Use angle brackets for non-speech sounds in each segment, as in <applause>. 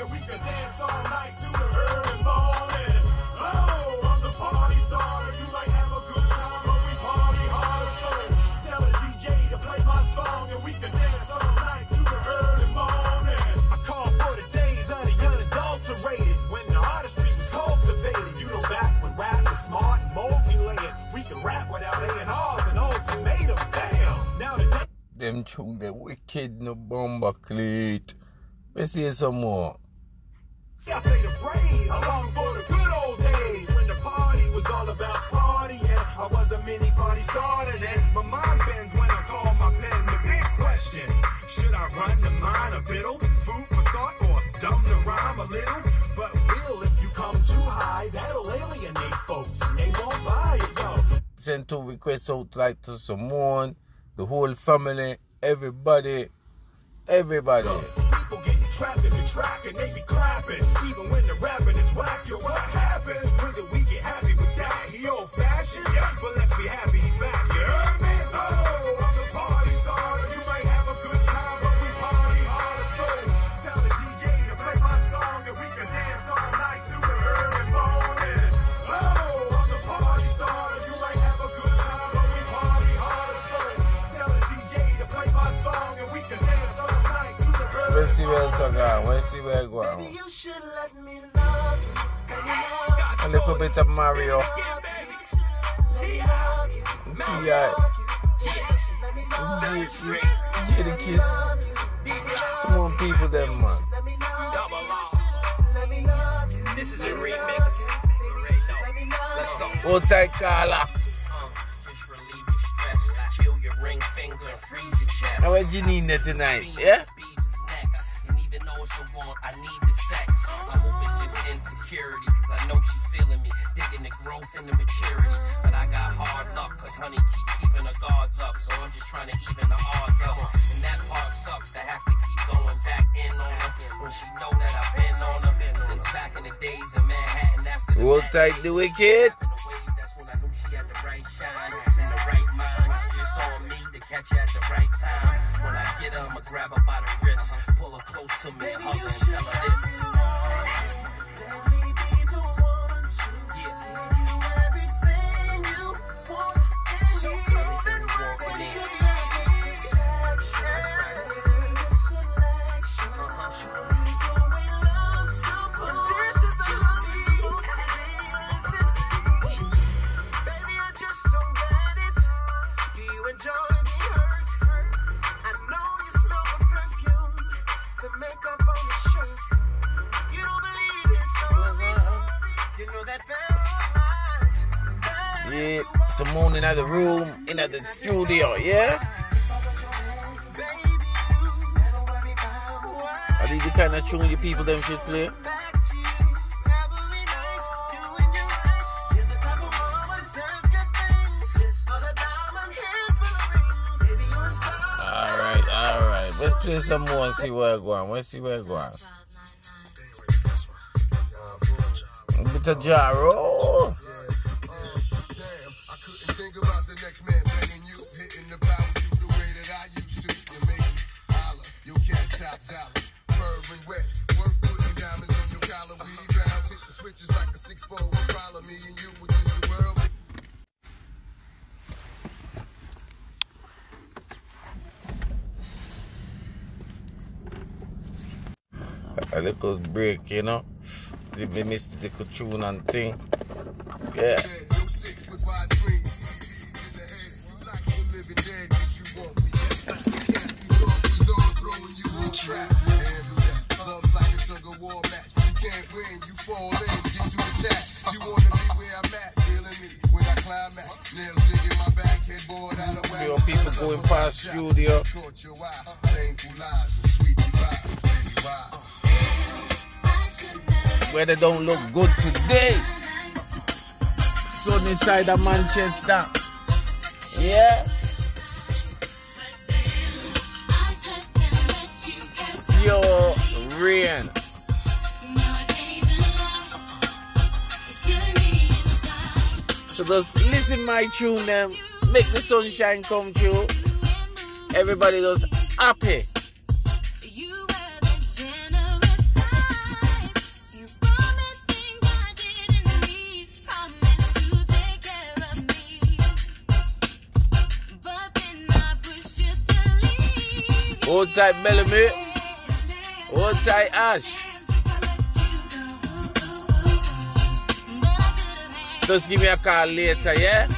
and we dance all night to the. Oh, I'm the party starter. You might have a good time, but we party harder. So tell the DJ to play my song and we can dance all night to the early morning. I call for the days of the unadulterated when the artistry was cultivated. You know back when rap was smart and multi-layered. We rap without A&Rs and ultimatum. Damn. Now the Them chung the wicked no bomber cleat. Let's hear some more. I say the phrase, I long for the good old days when the party was all about partying. I was a mini party starter then. My mind bends when I call my pen. The big question: Should I run the mind a fiddle? Food for thought or dumb the rhyme a little? But will if you come too high, that'll alienate folks and they won't buy it, yo. Send two requests out like to someone, the whole family, everybody, everybody. Trapped in the track and they be clapping. Even where it's going. Let's see where it's going. You should let me love you. Love A little bit of Mario. T.I. Jadakiss. Some more people them, man. This is the remix. Let's go. Hold tight, Carla. Just relieve your stress. Chill your ring finger and freeze your chest. Now, what you need there tonight, yeah? Just insecurity, cause I know she feeling me. Digging the growth and the maturity. But I got hard luck, cause honey keep keeping her guards up. So I'm just trying to even the odds up. And that part sucks to have to keep going back in on her. When she know that I've been on her. Since back in the days in Manhattan after the Mac tight, the wicked. in the that's when I knew she had the right shine and the right mind. It's just on me to catch her at the right time. When I get her, I'ma grab her by the wrist, pull her close to me and hug her and tell her this. Simone in the room, in the studio, yeah? Are these the kind of tune you people them should play? Alright, alright. Let's play some more and see where it going. Let's see where it going. Bit of Jaro. A little break, you know? They me miss the little tune and thing. Yeah. Yo six with wide dreams. TVs in the head. Like the living dead. Did you want me? Yes, like the cat. You thought was on throwing you on trap. Love like a tug war match. You can't win. You fall in. Get too attached. You wanna be where I'm at. Feeling me. When I climax. Nails digging my back. Headboard out of whack. Your people going past studio. Caught your. Painful lies sweet vibes. Baby, why? Where they don't look good today. Sunny side of Manchester. Yeah. Pure rain. So just listen my tune them. Make the sunshine come true. Everybody just happy. Hold tight, Bellamy. Hold tight, Ash. Just give me a call later, yeah?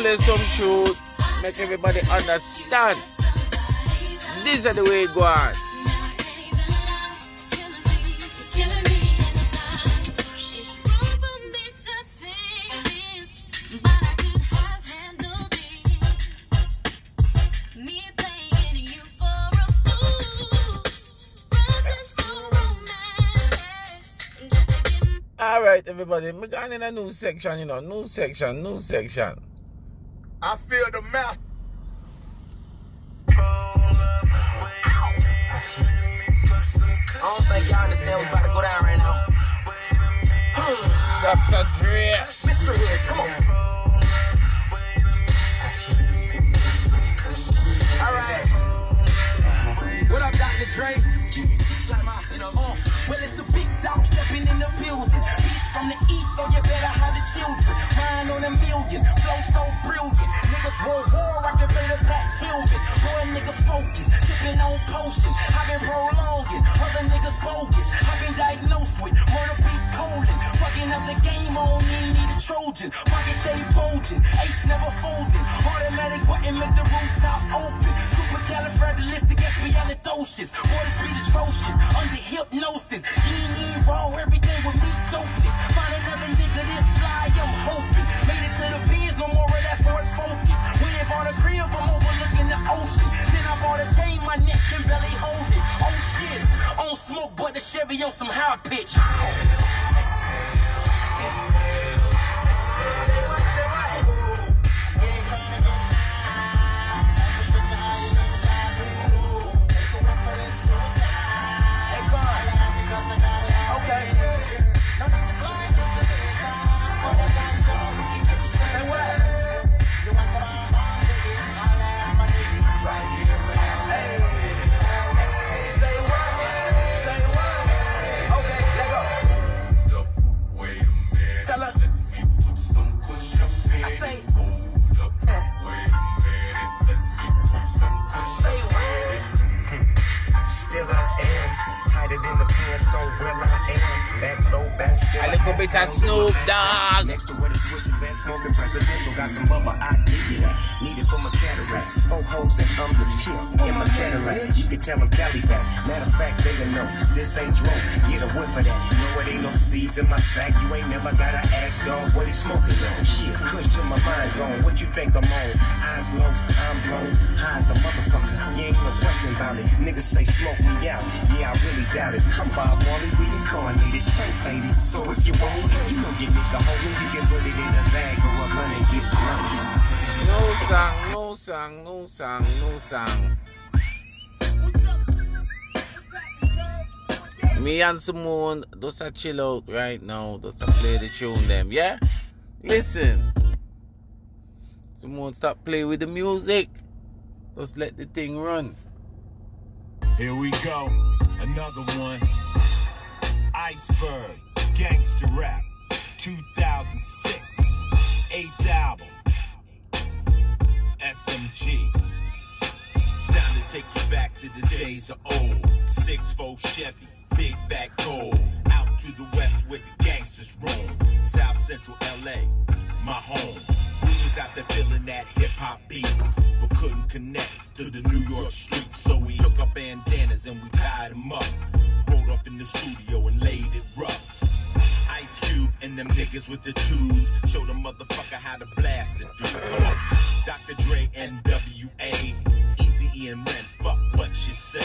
Play some tunes, make everybody understand. These are the way it go on. All right, everybody. we're going in a new section, you know, new section, new section. I feel the mouth. I don't think y'all understand what's about to go down right now. <sighs> Dr. Dre. Mr. Mine a million, flow so brilliant. Niggas war war, I can play the Pax Hilbin. Boy, nigga focus, sipping on potion. I've been prolonging, other niggas bogus. I've been diagnosed with murder beat colon. Fucking up the game on me, need a Trojan. Pocket stay bulging, ace never folding. Automatic button, make the room top open. Supercalifragilisticexpialidocious. Boy, speed atrocious, under hypnosis. You ain't raw, everything with me dopeless. Find another nigga this fly, I'm hoping. Bought a crib, I'm overlooking the ocean. Then I bought a chain, my neck can barely hold it. Oh shit, on smoke, but the Chevy on some high pitch. Presidential, got some bubble I dig it. Need it for my cataracts. Four hoes and I'm the pimp in my cataract. You can tell them Cali back. Matter of fact, they don't know this ain't drone. Get a whiff of that. No, it ain't no seeds in my sack. You ain't never gotta ask, dog, what he smoking on. Shit, kush to my mind gone. What you think I'm on? Eyes low, I'm blown. High as a motherfucker. You ain't no question about it. Niggas say smoke me out. Yeah, I really doubt it. I'm Bob Marley, reincarnated, so faded. So if you want it, you know your nigga holding. You can put it in a bag or a No song, no song, no song, no song. Me and Simone just a chill out right now. Just a play the tune them, yeah? Listen. Simone stop play with the music. Just let the thing run. Here we go, another one. Iceberg, Gangster Rap, 2006, eighth album. SMG. Time to take you back to the days of old. Six four Chevy, big fat gold. Out to the west where the gangsters roam. South Central LA, my home. We was out there feeling that hip hop beat, but couldn't connect to the New York streets. So we took our bandanas and we tied them up. Rolled off in the studio and laid it rough. Cube and them niggas with the tubes. Show the motherfucker how to blast it, dude. Come on. Dr. Dre, NWA. Easy E and Ren, fuck what you say.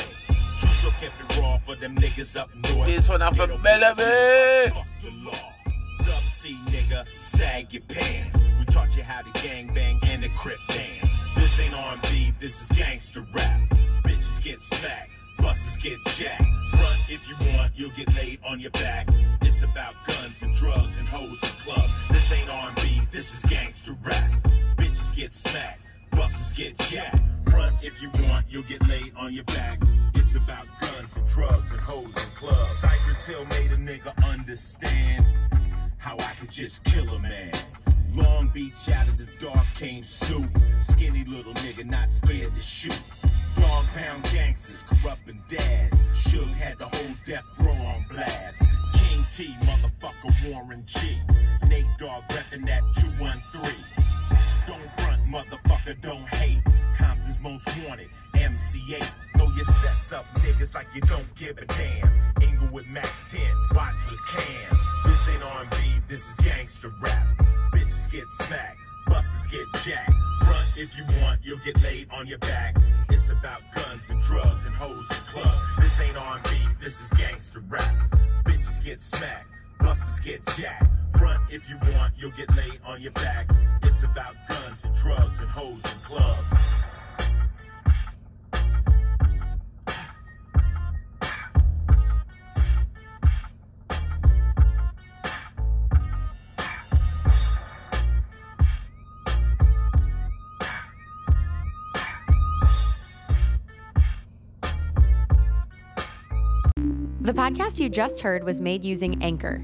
Too Short kept it raw for them niggas up north. This one off of Bellamy. Fuck the law. Dub C nigga, sag your pants. We taught you how to gang bang and the crip dance. This ain't R&B, this is gangster rap. Bitches get smacked, buses get jacked. Front if you want, you'll get laid on your back. It's about guns and drugs and hoes and clubs. This ain't R&B, this is gangster rap. Bitches get smacked, busters get jacked. Front if you want, you'll get laid on your back. It's about guns and drugs and hoes and clubs. Cypress Hill made a nigga understand how I could just kill a man. Long Beach out of the dark came Snoop. Skinny little nigga, not scared to shoot. Dogg Pound gangsters, corrupting dads. Suge had the whole death row on blast. King T, motherfucker Warren G. Nate Dogg reppin' that 213. Don't front, motherfucker, don't hate. Compton's most wanted, MC Eiht. Throw your sets up, niggas, like you don't give a damn. Inglewood Mack 10, Watchless Cam. This ain't R&B, this is gangster rap. Bitches get smacked, busters get jacked. Front if you want, you'll get laid on your back. Jacked. Front if you want, you'll get laid on your back. It's about guns and drugs and hoes and clubs. The podcast you just heard was made using Anchor.